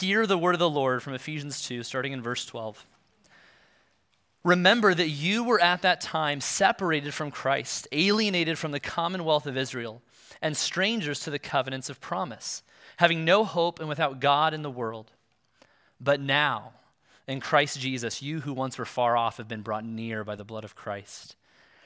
hear the word of the Lord from Ephesians 2, starting in verse 12. Remember that you were at that time separated from Christ, alienated from the commonwealth of Israel, and strangers to the covenants of promise, having no hope and without God in the world. But now, in Christ Jesus, you who once were far off have been brought near by the blood of Christ.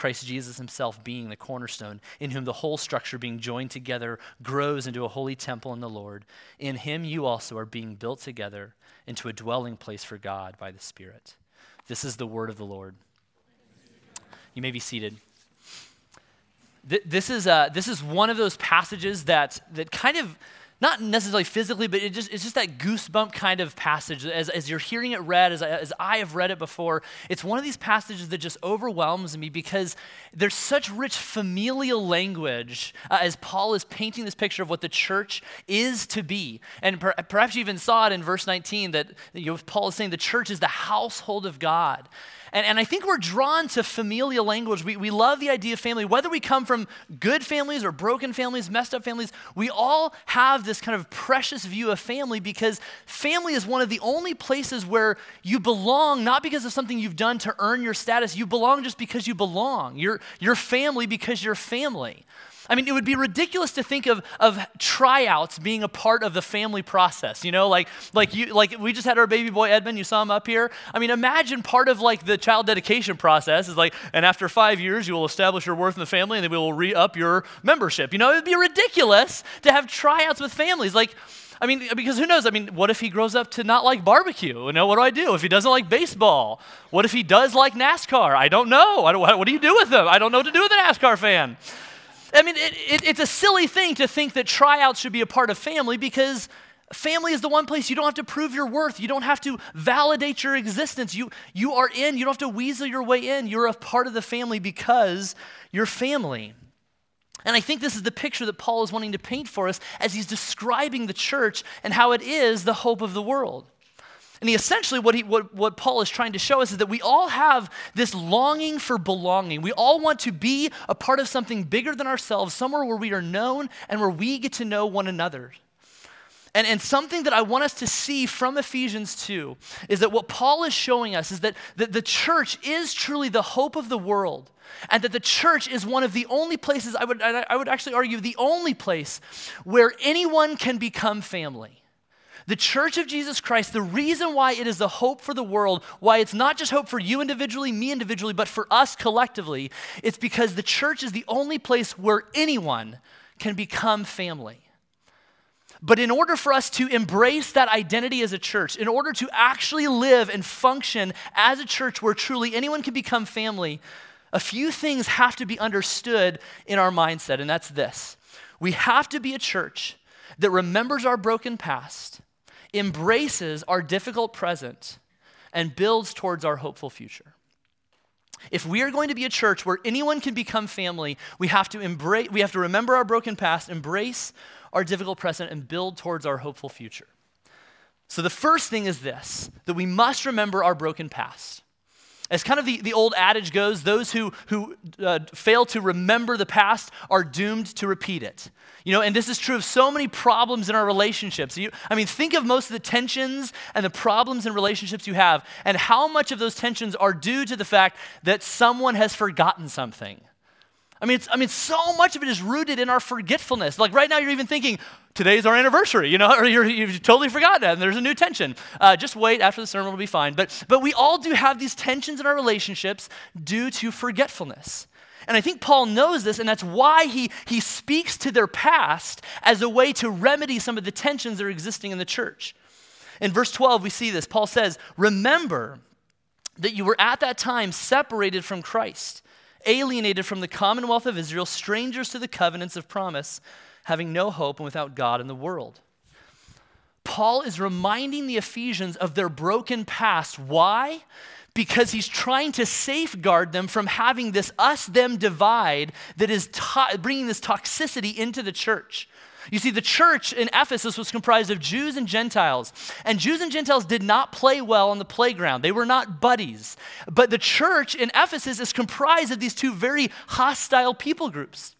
Christ Jesus himself being the cornerstone, in whom the whole structure being joined together grows into a holy temple in the Lord. In him you also are being built together into a dwelling place for God by the Spirit. This is the word of the Lord. You may be seated this, is, uh, this is one of those passages that, that kind of, not necessarily physically, but it just, it's just that goosebump kind of passage. As, as you're hearing it read, as I, as I have read it before, it's one of these passages that just overwhelms me because there's such rich familial language uh, as Paul is painting this picture of what the church is to be. And per, perhaps you even saw it in verse 19 that you know, Paul is saying the church is the household of God. And, and I think we're drawn to familial language. We, we love the idea of family. Whether we come from good families or broken families, messed up families, we all have this kind of precious view of family because family is one of the only places where you belong, not because of something you've done to earn your status. You belong just because you belong. You're, you're family because you're family. I mean, it would be ridiculous to think of, of tryouts being a part of the family process. You know, like, like, you, like we just had our baby boy Edmund, you saw him up here. I mean, imagine part of like the child dedication process is like, and after five years, you will establish your worth in the family and then we will re up your membership. You know, it would be ridiculous to have tryouts with families. Like, I mean, because who knows? I mean, what if he grows up to not like barbecue? You know, what do I do? If he doesn't like baseball, what if he does like NASCAR? I don't know. I don't, what do you do with him? I don't know what to do with a NASCAR fan. I mean, it, it, it's a silly thing to think that tryouts should be a part of family because family is the one place you don't have to prove your worth. You don't have to validate your existence. You, you are in, you don't have to weasel your way in. You're a part of the family because you're family. And I think this is the picture that Paul is wanting to paint for us as he's describing the church and how it is the hope of the world. And he essentially, what, he, what, what Paul is trying to show us is that we all have this longing for belonging. We all want to be a part of something bigger than ourselves, somewhere where we are known and where we get to know one another. And, and something that I want us to see from Ephesians 2 is that what Paul is showing us is that, that the church is truly the hope of the world. And that the church is one of the only places, I would, I would actually argue, the only place where anyone can become family. The church of Jesus Christ, the reason why it is the hope for the world, why it's not just hope for you individually, me individually, but for us collectively, it's because the church is the only place where anyone can become family. But in order for us to embrace that identity as a church, in order to actually live and function as a church where truly anyone can become family, a few things have to be understood in our mindset, and that's this. We have to be a church that remembers our broken past embraces our difficult present and builds towards our hopeful future. If we are going to be a church where anyone can become family, we have to embrace we have to remember our broken past, embrace our difficult present and build towards our hopeful future. So the first thing is this, that we must remember our broken past. As kind of the, the old adage goes, those who, who uh, fail to remember the past are doomed to repeat it. You know, and this is true of so many problems in our relationships. You, I mean, think of most of the tensions and the problems in relationships you have, and how much of those tensions are due to the fact that someone has forgotten something. I mean, I mean, so much of it is rooted in our forgetfulness. Like right now, you're even thinking, today's our anniversary, you know, or you have totally forgotten that, and there's a new tension. Uh, just wait, after the sermon will be fine. But, but we all do have these tensions in our relationships due to forgetfulness. And I think Paul knows this, and that's why he, he speaks to their past as a way to remedy some of the tensions that are existing in the church. In verse 12, we see this. Paul says, Remember that you were at that time separated from Christ, alienated from the commonwealth of Israel, strangers to the covenants of promise, having no hope and without God in the world. Paul is reminding the Ephesians of their broken past. Why? Because he's trying to safeguard them from having this us them divide that is to- bringing this toxicity into the church. You see, the church in Ephesus was comprised of Jews and Gentiles, and Jews and Gentiles did not play well on the playground. They were not buddies. But the church in Ephesus is comprised of these two very hostile people groups.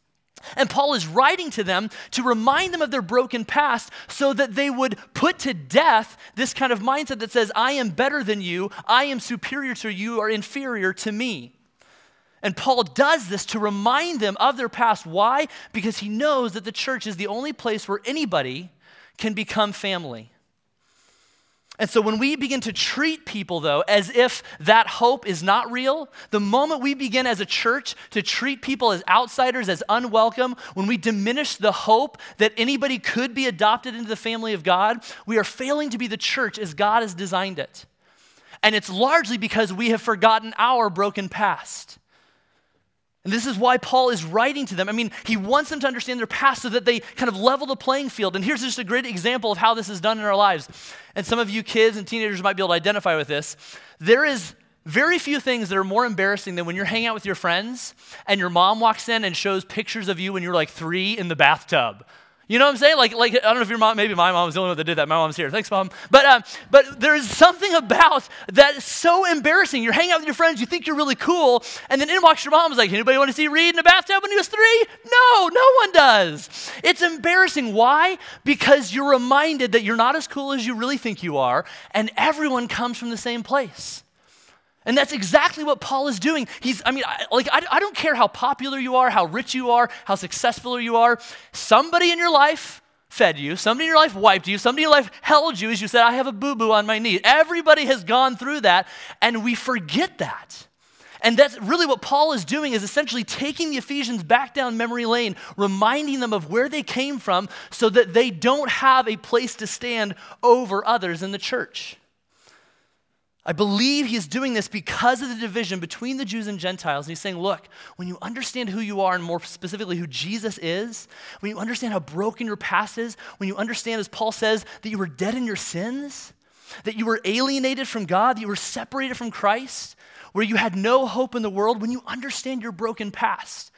And Paul is writing to them to remind them of their broken past so that they would put to death this kind of mindset that says, I am better than you, I am superior to you, or inferior to me. And Paul does this to remind them of their past. Why? Because he knows that the church is the only place where anybody can become family. And so when we begin to treat people, though, as if that hope is not real, the moment we begin as a church to treat people as outsiders, as unwelcome, when we diminish the hope that anybody could be adopted into the family of God, we are failing to be the church as God has designed it. And it's largely because we have forgotten our broken past. And this is why Paul is writing to them. I mean, he wants them to understand their past so that they kind of level the playing field. And here's just a great example of how this is done in our lives. And some of you kids and teenagers might be able to identify with this. There is very few things that are more embarrassing than when you're hanging out with your friends and your mom walks in and shows pictures of you when you're like three in the bathtub. You know what I'm saying? Like, like I don't know if your mom, maybe my mom was the only one that did that. My mom's here. Thanks, mom. But, um, but there's something about that is so embarrassing. You're hanging out with your friends, you think you're really cool, and then in walks your mom. Was like, anybody want to see Reed in a bathtub when he was three? No, no one does. It's embarrassing. Why? Because you're reminded that you're not as cool as you really think you are, and everyone comes from the same place. And that's exactly what Paul is doing. He's, I mean, I, like, I, I don't care how popular you are, how rich you are, how successful you are. Somebody in your life fed you, somebody in your life wiped you, somebody in your life held you as you said, I have a boo boo on my knee. Everybody has gone through that, and we forget that. And that's really what Paul is doing is essentially taking the Ephesians back down memory lane, reminding them of where they came from so that they don't have a place to stand over others in the church. I believe he is doing this because of the division between the Jews and Gentiles. And he's saying, look, when you understand who you are and more specifically who Jesus is, when you understand how broken your past is, when you understand, as Paul says, that you were dead in your sins, that you were alienated from God, that you were separated from Christ, where you had no hope in the world, when you understand your broken past,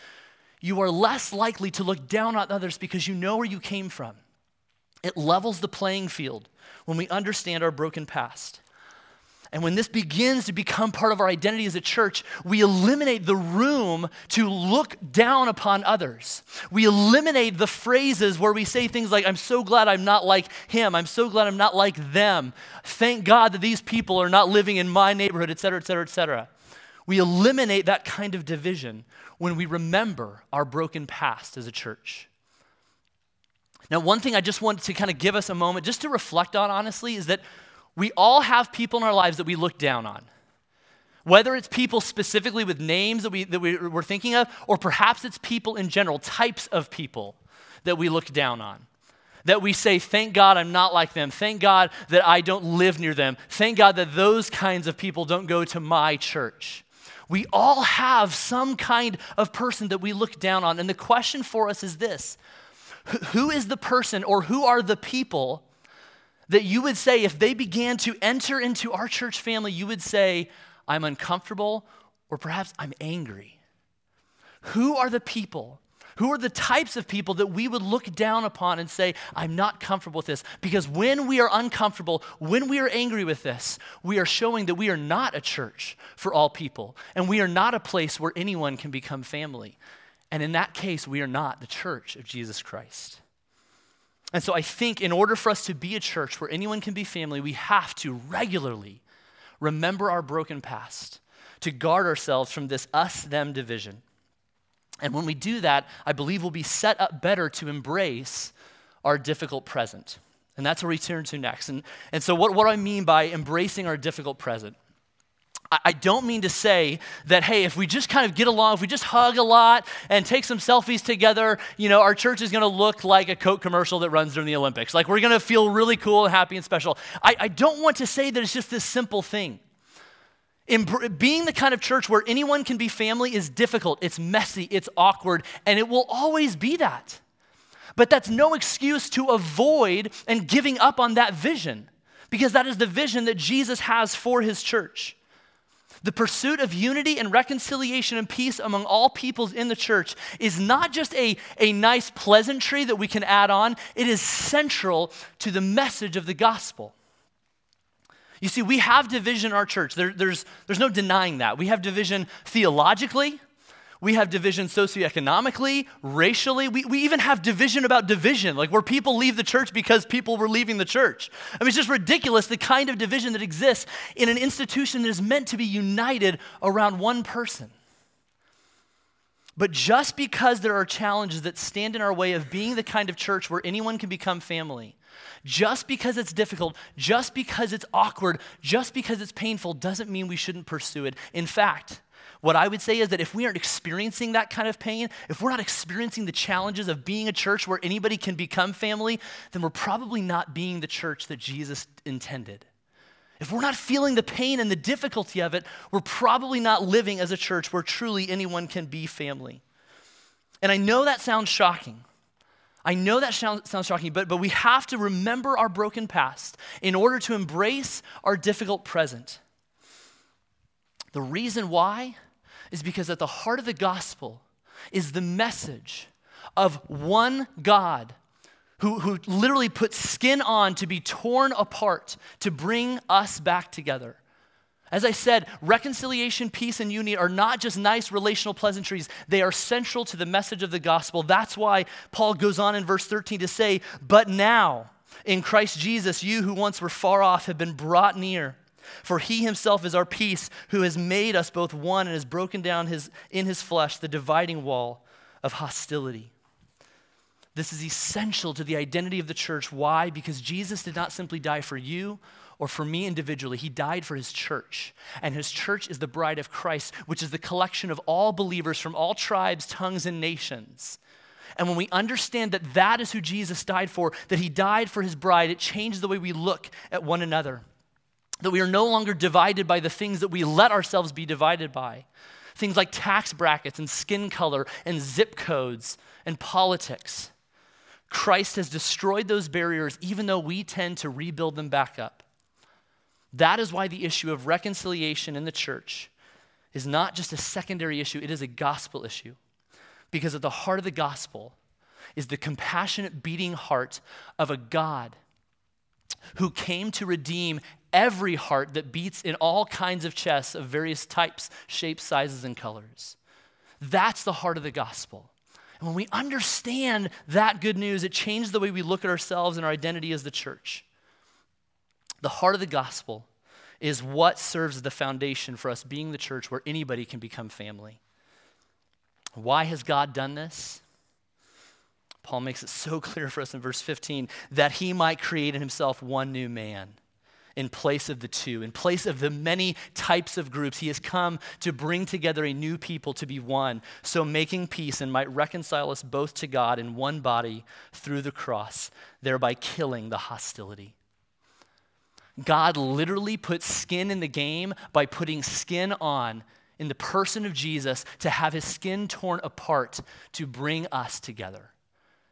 you are less likely to look down on others because you know where you came from. It levels the playing field when we understand our broken past. And when this begins to become part of our identity as a church, we eliminate the room to look down upon others. We eliminate the phrases where we say things like, I'm so glad I'm not like him. I'm so glad I'm not like them. Thank God that these people are not living in my neighborhood, et cetera, et cetera, et cetera. We eliminate that kind of division when we remember our broken past as a church. Now, one thing I just want to kind of give us a moment just to reflect on, honestly, is that we all have people in our lives that we look down on. Whether it's people specifically with names that, we, that we, we're thinking of, or perhaps it's people in general, types of people that we look down on. That we say, thank God I'm not like them. Thank God that I don't live near them. Thank God that those kinds of people don't go to my church. We all have some kind of person that we look down on. And the question for us is this Who is the person or who are the people that you would say, if they began to enter into our church family, you would say, I'm uncomfortable or perhaps I'm angry? Who are the people? Who are the types of people that we would look down upon and say, I'm not comfortable with this? Because when we are uncomfortable, when we are angry with this, we are showing that we are not a church for all people, and we are not a place where anyone can become family. And in that case, we are not the church of Jesus Christ. And so I think in order for us to be a church where anyone can be family, we have to regularly remember our broken past, to guard ourselves from this us them division. And when we do that, I believe we'll be set up better to embrace our difficult present. And that's where we turn to next. And, and so, what, what do I mean by embracing our difficult present? I, don't mean to say that, hey, if we just kind of get along, if we just hug a lot and take some selfies together, you know, our church is going to look like a Coke commercial that runs during the Olympics. Like we're going to feel really cool and happy and special. I, I don't want to say that it's just this simple thing. In being the kind of church where anyone can be family is difficult, it's messy, it's awkward, and it will always be that. But that's no excuse to avoid and giving up on that vision, because that is the vision that Jesus has for his church. The pursuit of unity and reconciliation and peace among all peoples in the church is not just a, a nice pleasantry that we can add on, it is central to the message of the gospel. You see, we have division in our church. There, there's, there's no denying that. We have division theologically, we have division socioeconomically, racially. We, we even have division about division, like where people leave the church because people were leaving the church. I mean, it's just ridiculous the kind of division that exists in an institution that is meant to be united around one person. But just because there are challenges that stand in our way of being the kind of church where anyone can become family, just because it's difficult, just because it's awkward, just because it's painful, doesn't mean we shouldn't pursue it. In fact, what I would say is that if we aren't experiencing that kind of pain, if we're not experiencing the challenges of being a church where anybody can become family, then we're probably not being the church that Jesus intended. If we're not feeling the pain and the difficulty of it, we're probably not living as a church where truly anyone can be family. And I know that sounds shocking. I know that sounds, shocking, but, but we have to remember our broken past in order to embrace our difficult present. The reason why is because at the heart of the gospel is the message of one God who, who literally put skin on to be torn apart to bring us back together. As I said, reconciliation, peace, and unity are not just nice relational pleasantries, they are central to the message of the gospel. That's why Paul goes on in verse 13 to say, But now, in Christ Jesus, you who once were far off have been brought near. For he himself is our peace, who has made us both one and has broken down his, in his flesh the dividing wall of hostility. This is essential to the identity of the church. Why? Because Jesus did not simply die for you or for me individually. He died for his church. And his church is the bride of Christ, which is the collection of all believers from all tribes, tongues, and nations. And when we understand that that is who Jesus died for, that he died for his bride, it changes the way we look at one another. That we are no longer divided by the things that we let ourselves be divided by. Things like tax brackets and skin color and zip codes and politics. Christ has destroyed those barriers, even though we tend to rebuild them back up. That is why the issue of reconciliation in the church is not just a secondary issue, it is a gospel issue. Because at the heart of the gospel is the compassionate beating heart of a God who came to redeem every heart that beats in all kinds of chests of various types, shapes, sizes, and colors. That's the heart of the gospel. And when we understand that good news, it changes the way we look at ourselves and our identity as the church. The heart of the gospel is what serves as the foundation for us being the church where anybody can become family. Why has God done this? Paul makes it so clear for us in verse 15 that he might create in himself one new man in place of the two, in place of the many types of groups. He has come to bring together a new people to be one, so making peace and might reconcile us both to God in one body through the cross, thereby killing the hostility. God literally put skin in the game by putting skin on in the person of Jesus to have his skin torn apart to bring us together.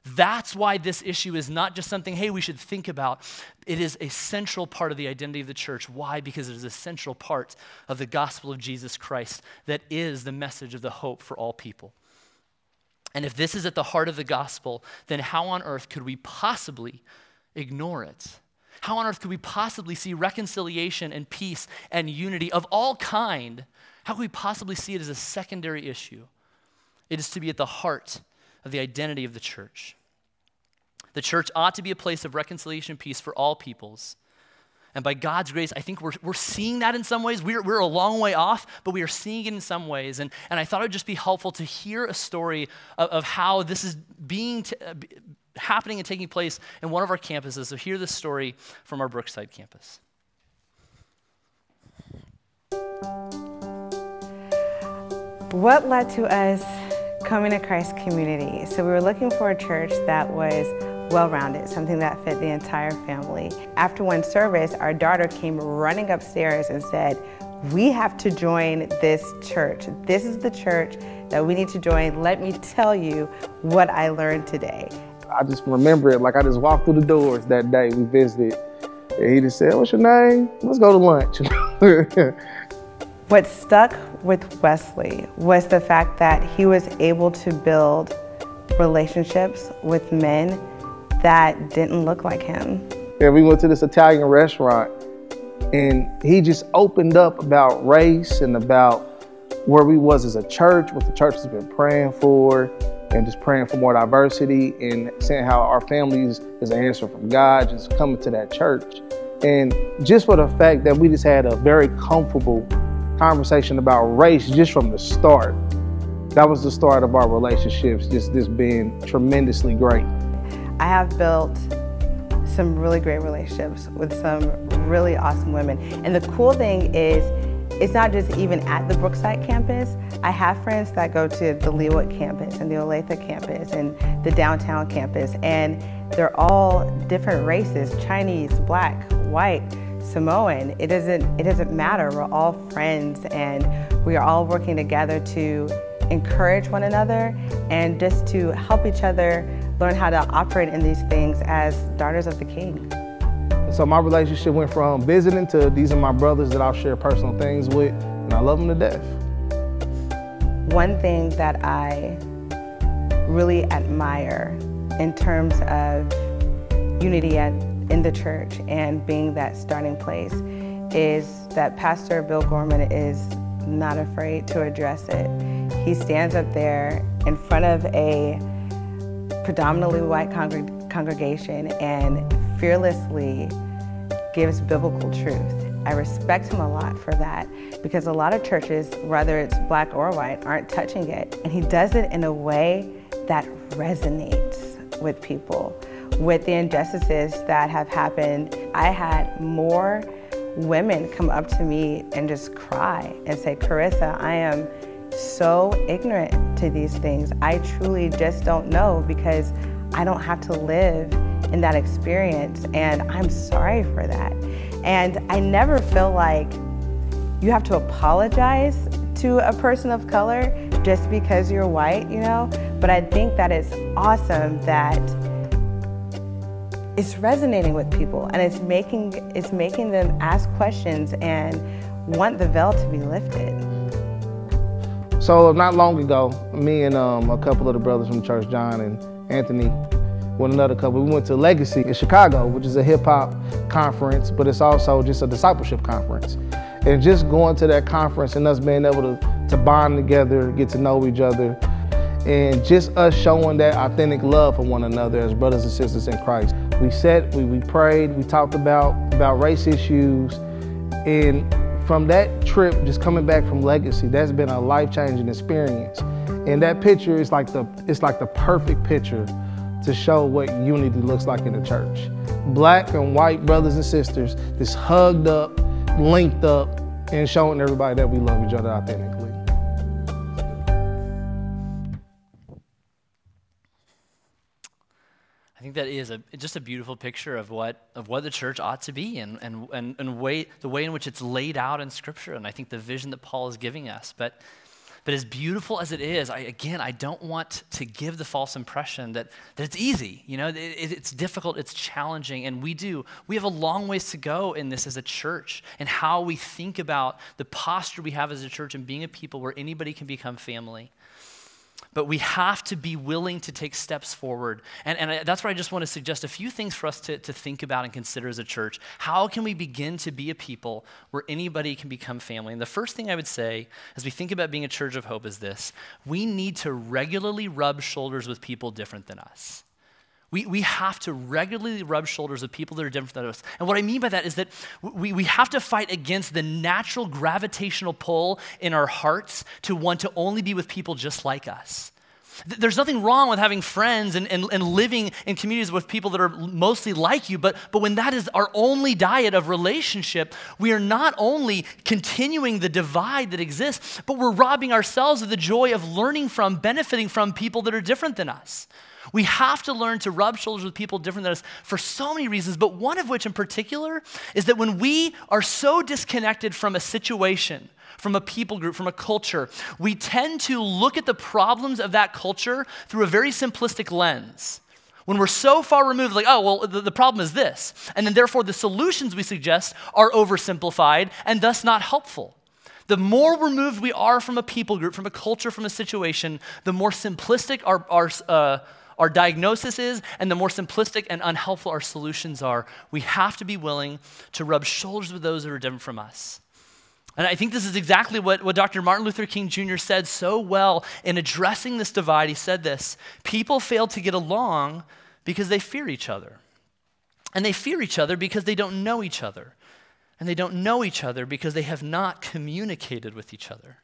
That's why this issue is not just something, hey, we should think about. It is a central part of the identity of the church. Why? Because it is a central part of the gospel of Jesus Christ that is the message of the hope for all people. And if this is at the heart of the gospel, then how on earth could we possibly ignore it? How on earth could we possibly see reconciliation and peace and unity of all kind? How could we possibly see it as a secondary issue? It is to be at the heart of the identity of the church. The church ought to be a place of reconciliation and peace for all peoples. And by God's grace, I think we're, we're seeing that in some ways. We're, we're a long way off, but we are seeing it in some ways. And, and I thought it would just be helpful to hear a story of, of how this is being t- uh, happening and taking place in one of our campuses. So, hear this story from our Brookside campus. What led to us coming to Christ Community? So we were looking for a church that was well-rounded, something that fit the entire family. After one service, our daughter came running upstairs and said, we have to join this church. This is the church that we need to join. Let me tell you what I learned today. I just remember it like I just walked through the doors that day we visited. And he just said, What's your name? Let's go to lunch. what stuck with Wesley was the fact that he was able to build relationships with men that didn't look like him. And we went to this Italian restaurant and he just opened up about race and about where we was as a church, what the church has been praying for, and just praying for more diversity and saying how our families is an answer from God, just coming to that church. And just for the fact that we just had a very comfortable conversation about race just from the start. That was the start of our relationships, just this being tremendously great. I have built some really great relationships with some really awesome women. And the cool thing is, it's not just even at the Brookside campus. I have friends that go to the Leawood campus and the Olathe campus and the downtown campus, and they're all different races, Chinese, black, white, Samoan. It doesn't, it doesn't matter. We're all friends and we are all working together to encourage one another and just to help each other learn how to operate in these things as daughters of the King. So my relationship went from visiting to these are my brothers that I'll share personal things with, and I love them to death. One thing that I really admire in terms of unity at, in the church and being that starting place is that Pastor Bill Gorman is not afraid to address it. He stands up there in front of a predominantly white congreg congregation and fearlessly gives biblical truth. I respect him a lot for that because a lot of churches, whether it's black or white, aren't touching it. And he does it in a way that resonates with people, with the injustices that have happened. I had more women come up to me and just cry and say, Carissa, I am so ignorant to these things. I truly just don't know because I don't have to live in that experience, and I'm sorry for that. And I never feel like you have to apologize to a person of color just because you're white, you know? But I think that it's awesome that it's resonating with people and it's making it's making them ask questions and want the veil to be lifted. So not long ago, me and um, a couple of the brothers from church, John and Anthony, with another couple, we went to Legacy in Chicago, which is a hip hop conference, but it's also just a discipleship conference. And just going to that conference and us being able to, to bond together, get to know each other, and just us showing that authentic love for one another as brothers and sisters in Christ. We sat, we, we prayed, we talked about, about race issues, and from that trip, just coming back from Legacy, that's been a life-changing experience. And that picture is like the it's like the perfect picture to show what unity looks like in the church. Black and white brothers and sisters just hugged up, linked up, and showing everybody that we love each other authentically. I think that is a, just a beautiful picture of what, of what the church ought to be and, and, and, and way, the way in which it's laid out in Scripture, and I think the vision that Paul is giving us. But, but as beautiful as it is, I, again, I don't want to give the false impression that, that it's easy. You know, it, it's difficult, it's challenging, and we do. We have a long ways to go in this as a church and how we think about the posture we have as a church and being a people where anybody can become family but we have to be willing to take steps forward. And, and I, that's where I just want to suggest a few things for us to, to think about and consider as a church. How can we begin to be a people where anybody can become family? And the first thing I would say as we think about being a church of hope is this we need to regularly rub shoulders with people different than us. We, we have to regularly rub shoulders with people that are different than us. And what I mean by that is that we, we have to fight against the natural gravitational pull in our hearts to want to only be with people just like us. There's nothing wrong with having friends and, and, and living in communities with people that are mostly like you, but, but when that is our only diet of relationship, we are not only continuing the divide that exists, but we're robbing ourselves of the joy of learning from, benefiting from people that are different than us. We have to learn to rub shoulders with people different than us for so many reasons, but one of which in particular is that when we are so disconnected from a situation, from a people group, from a culture, we tend to look at the problems of that culture through a very simplistic lens. When we're so far removed, like, oh, well, the, the problem is this. And then, therefore, the solutions we suggest are oversimplified and thus not helpful. The more removed we are from a people group, from a culture, from a situation, the more simplistic our, our, uh, our diagnosis is and the more simplistic and unhelpful our solutions are. We have to be willing to rub shoulders with those that are different from us. And I think this is exactly what, what Dr. Martin Luther King Jr. said so well in addressing this divide. He said this People fail to get along because they fear each other. And they fear each other because they don't know each other. And they don't know each other because they have not communicated with each other.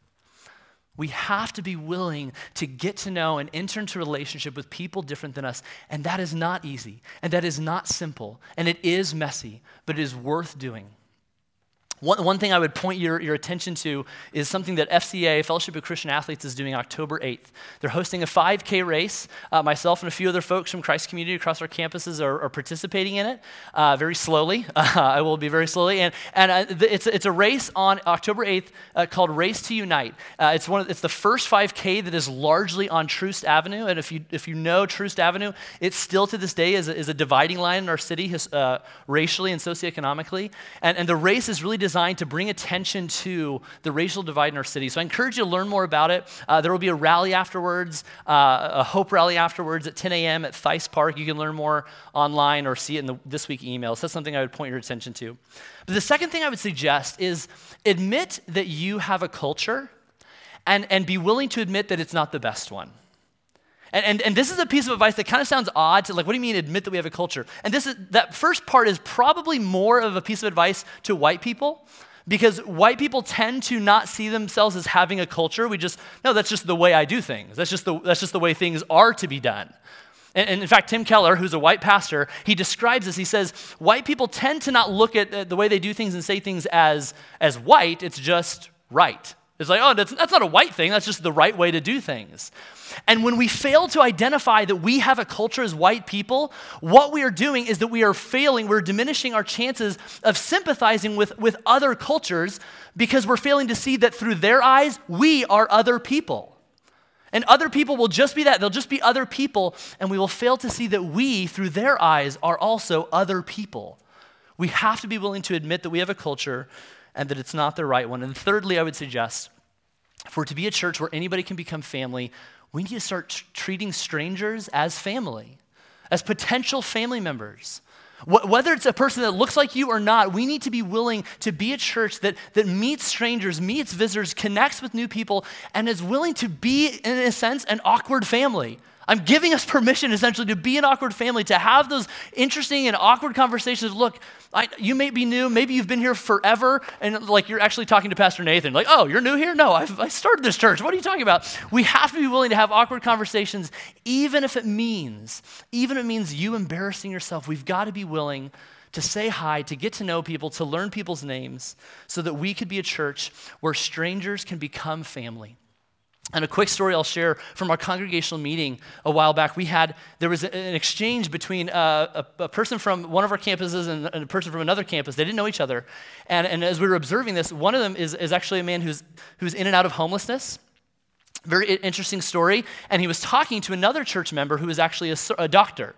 We have to be willing to get to know and enter into relationship with people different than us. And that is not easy, and that is not simple, and it is messy, but it is worth doing. One, one thing I would point your, your attention to is something that FCA, Fellowship of Christian Athletes, is doing October 8th. They're hosting a 5K race. Uh, myself and a few other folks from Christ Community across our campuses are, are participating in it uh, very slowly. I will be very slowly. And, and uh, it's, it's a race on October 8th uh, called Race to Unite. Uh, it's, one of, it's the first 5K that is largely on Troost Avenue. And if you, if you know Troost Avenue, it still to this day is a, is a dividing line in our city racially and socioeconomically. And, and the race is really designed to bring attention to the racial divide in our city. So I encourage you to learn more about it. Uh, there will be a rally afterwards, uh, a hope rally afterwards at 10 a.m. at Theis Park. You can learn more online or see it in the This Week email. So that's something I would point your attention to. But the second thing I would suggest is admit that you have a culture and, and be willing to admit that it's not the best one. And, and, and, this is a piece of advice that kind of sounds odd to like, what do you mean admit that we have a culture? And this is, that first part is probably more of a piece of advice to white people because white people tend to not see themselves as having a culture. We just, no, that's just the way I do things. That's just the, that's just the way things are to be done. And, and in fact, Tim Keller, who's a white pastor, he describes this. He says, white people tend to not look at the way they do things and say things as, as white, it's just right. It's like, oh, that's, that's not a white thing, that's just the right way to do things. And when we fail to identify that we have a culture as white people, what we are doing is that we are failing, we're diminishing our chances of sympathizing with, with other cultures because we're failing to see that through their eyes, we are other people. And other people will just be that. They'll just be other people, and we will fail to see that we, through their eyes, are also other people. We have to be willing to admit that we have a culture and that it's not the right one. And thirdly, I would suggest for to be a church where anybody can become family, we need to start t- treating strangers as family, as potential family members. Wh- whether it's a person that looks like you or not, we need to be willing to be a church that, that meets strangers, meets visitors, connects with new people, and is willing to be, in a sense, an awkward family. I'm giving us permission essentially to be an awkward family, to have those interesting and awkward conversations. Look, I, you may be new, maybe you've been here forever, and like you're actually talking to Pastor Nathan, like, oh, you're new here? No, I've, I started this church. What are you talking about? We have to be willing to have awkward conversations, even if it means, even if it means you embarrassing yourself. We've got to be willing to say hi, to get to know people, to learn people's names, so that we could be a church where strangers can become family. And a quick story I'll share from our congregational meeting a while back. We had, there was an exchange between uh, a, a, person from one of our campuses and, and, a person from another campus. They didn't know each other. And, and as we were observing this, one of them is, is actually a man who's, who's in and out of homelessness. Very interesting story. And he was talking to another church member who was actually a, a doctor.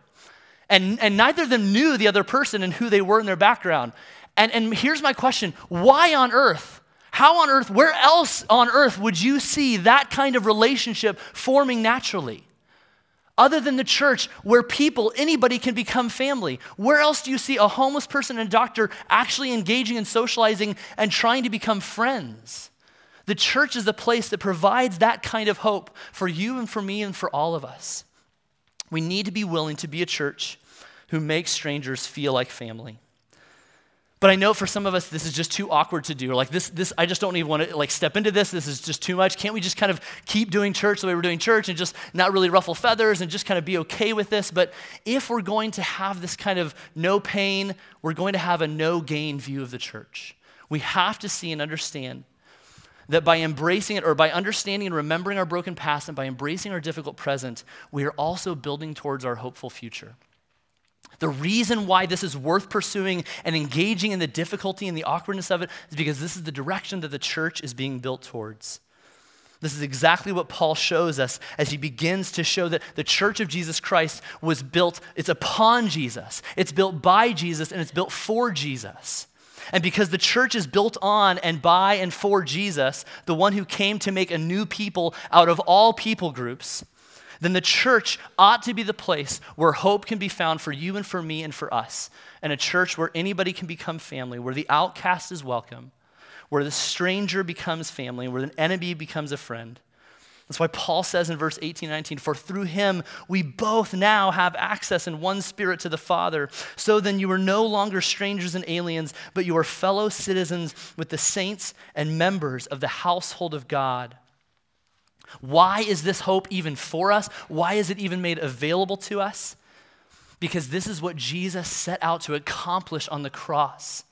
And, and neither of them knew the other person and who they were in their background. And, and here's my question why on earth? How on earth, where else on earth would you see that kind of relationship forming naturally? Other than the church, where people, anybody can become family. Where else do you see a homeless person and a doctor actually engaging and socializing and trying to become friends? The church is the place that provides that kind of hope for you and for me and for all of us. We need to be willing to be a church who makes strangers feel like family. But I know for some of us, this is just too awkward to do. Like this, this, I just don't even want to like step into this. This is just too much. Can't we just kind of keep doing church the way we're doing church and just not really ruffle feathers and just kind of be okay with this? But if we're going to have this kind of no pain, we're going to have a no gain view of the church. We have to see and understand that by embracing it or by understanding and remembering our broken past and by embracing our difficult present, we are also building towards our hopeful future. The reason why this is worth pursuing and engaging in the difficulty and the awkwardness of it is because this is the direction that the church is being built towards. This is exactly what Paul shows us as he begins to show that the church of Jesus Christ was built, it's upon Jesus, it's built by Jesus, and it's built for Jesus. And because the church is built on and by and for Jesus, the one who came to make a new people out of all people groups, then the church ought to be the place where hope can be found for you and for me and for us. And a church where anybody can become family, where the outcast is welcome, where the stranger becomes family, where the enemy becomes a friend. That's why Paul says in verse 18 and 19, For through him we both now have access in one spirit to the Father. So then you are no longer strangers and aliens, but you are fellow citizens with the saints and members of the household of God. Why is this hope even for us? Why is it even made available to us? Because this is what Jesus set out to accomplish on the cross.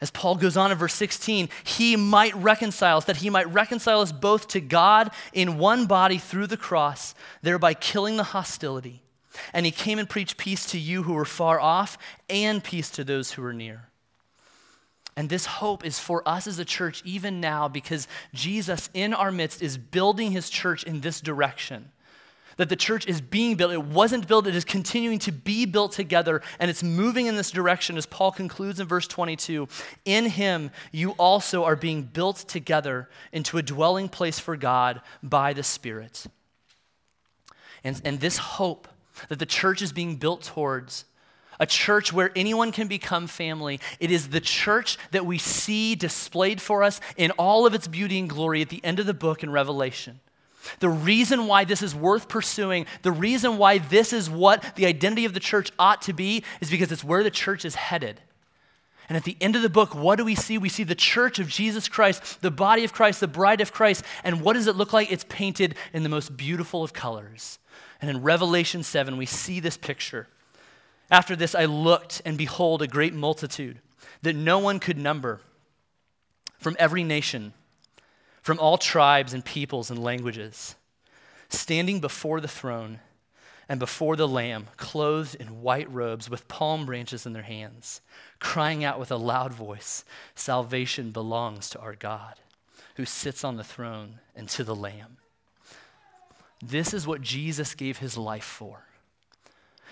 As Paul goes on in verse 16, he might reconcile us, that he might reconcile us both to God in one body through the cross, thereby killing the hostility. And he came and preached peace to you who were far off and peace to those who were near. And this hope is for us as a church even now because Jesus in our midst is building his church in this direction that the church is being built. It wasn't built, it is continuing to be built together, and it's moving in this direction as Paul concludes in verse 22 In him, you also are being built together into a dwelling place for God by the Spirit. And, and this hope that the church is being built towards a church where anyone can become family. It is the church that we see displayed for us in all of its beauty and glory at the end of the book in Revelation. The reason why this is worth pursuing, the reason why this is what the identity of the church ought to be, is because it's where the church is headed. And at the end of the book, what do we see? We see the church of Jesus Christ, the body of Christ, the bride of Christ. And what does it look like? It's painted in the most beautiful of colors. And in Revelation 7, we see this picture. After this, I looked, and behold, a great multitude that no one could number from every nation from all tribes and peoples and languages, standing before the throne and before the Lamb, clothed in white robes with palm branches in their hands, crying out with a loud voice Salvation belongs to our God, who sits on the throne, and to the Lamb. This is what Jesus gave his life for.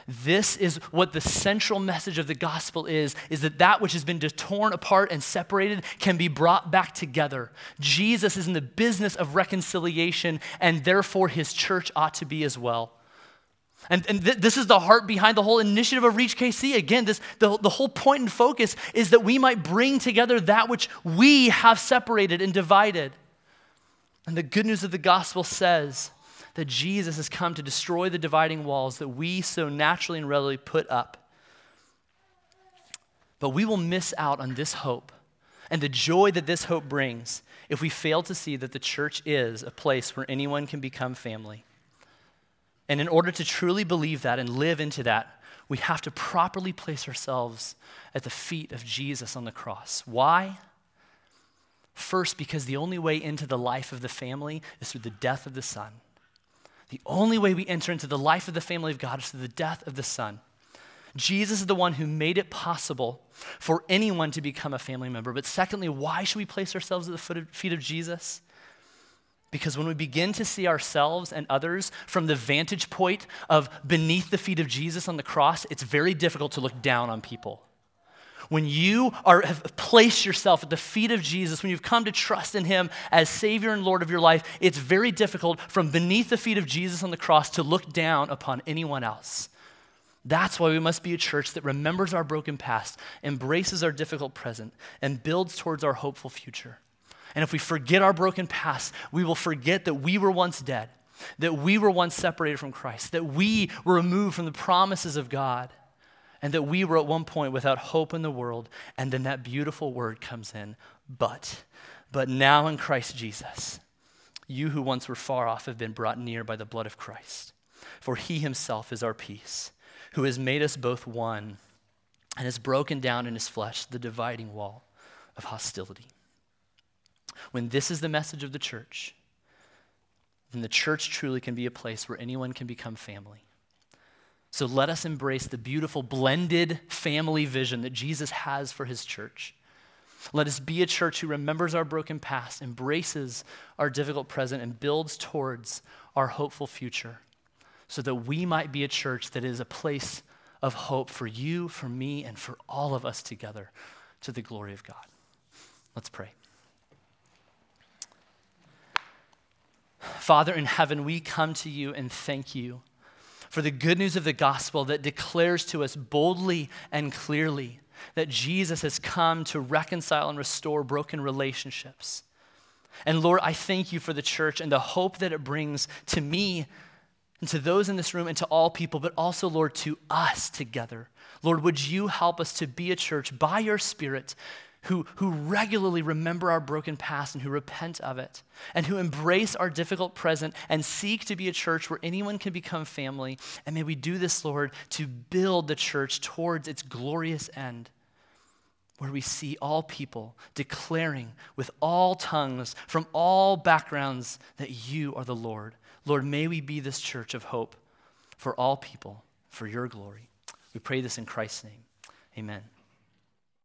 This is what the central message of the gospel is is that that which has been torn apart and separated can be brought back together. Jesus is in the business of reconciliation and therefore his church ought to be as well. And, and th- this is the heart behind the whole initiative of Reach KC. Again, this, the, the whole point and focus is that we might bring together that which we have separated and divided. And the good news of the gospel says that Jesus has come to destroy the dividing walls that we so naturally and readily put up. But we will miss out on this hope and the joy that this hope brings if we fail to see that the church is a place where anyone can become family. And in order to truly believe that and live into that, we have to properly place ourselves at the feet of Jesus on the cross. Why? First, because the only way into the life of the family is through the death of the Son. The only way we enter into the life of the family of God is through the death of the Son. Jesus is the one who made it possible for anyone to become a family member. But secondly, why should we place ourselves at the feet of Jesus? Because when we begin to see ourselves and others from the vantage point of beneath the feet of Jesus on the cross, it's very difficult to look down on people. When you are, have placed yourself at the feet of Jesus, when you've come to trust in Him as Savior and Lord of your life, it's very difficult from beneath the feet of Jesus on the cross to look down upon anyone else. That's why we must be a church that remembers our broken past, embraces our difficult present, and builds towards our hopeful future. And if we forget our broken past, we will forget that we were once dead, that we were once separated from Christ, that we were removed from the promises of God and that we were at one point without hope in the world, and then that beautiful word comes in, but. But now in Christ Jesus, you who once were far off have been brought near by the blood of Christ. For he himself is our peace, who has made us both one and has broken down in his flesh the dividing wall of hostility. When this is the message of the church, then the church truly can be a place where anyone can become family. So let us embrace the beautiful blended family vision that Jesus has for his church. Let us be a church who remembers our broken past, embraces our difficult present, and builds towards our hopeful future so that we might be a church that is a place of hope for you, for me, and for all of us together to the glory of God. Let's pray. Father in heaven, we come to you and thank you for the good news of the gospel that declares to us boldly and clearly that Jesus has come to reconcile and restore broken relationships. And Lord, I thank you for the church and the hope that it brings to me and to those in this room and to all people, but also, Lord, to us together. Lord, would you help us to be a church by your Spirit who, who regularly remember our broken past and who repent of it, and who embrace our difficult present and seek to be a church where anyone can become family. And may we do this, Lord, to build the church towards its glorious end, where we see all people declaring with all tongues from all backgrounds that you are the Lord. Lord, may we be this church of hope for all people, for your glory. We pray this in Christ's name. Amen.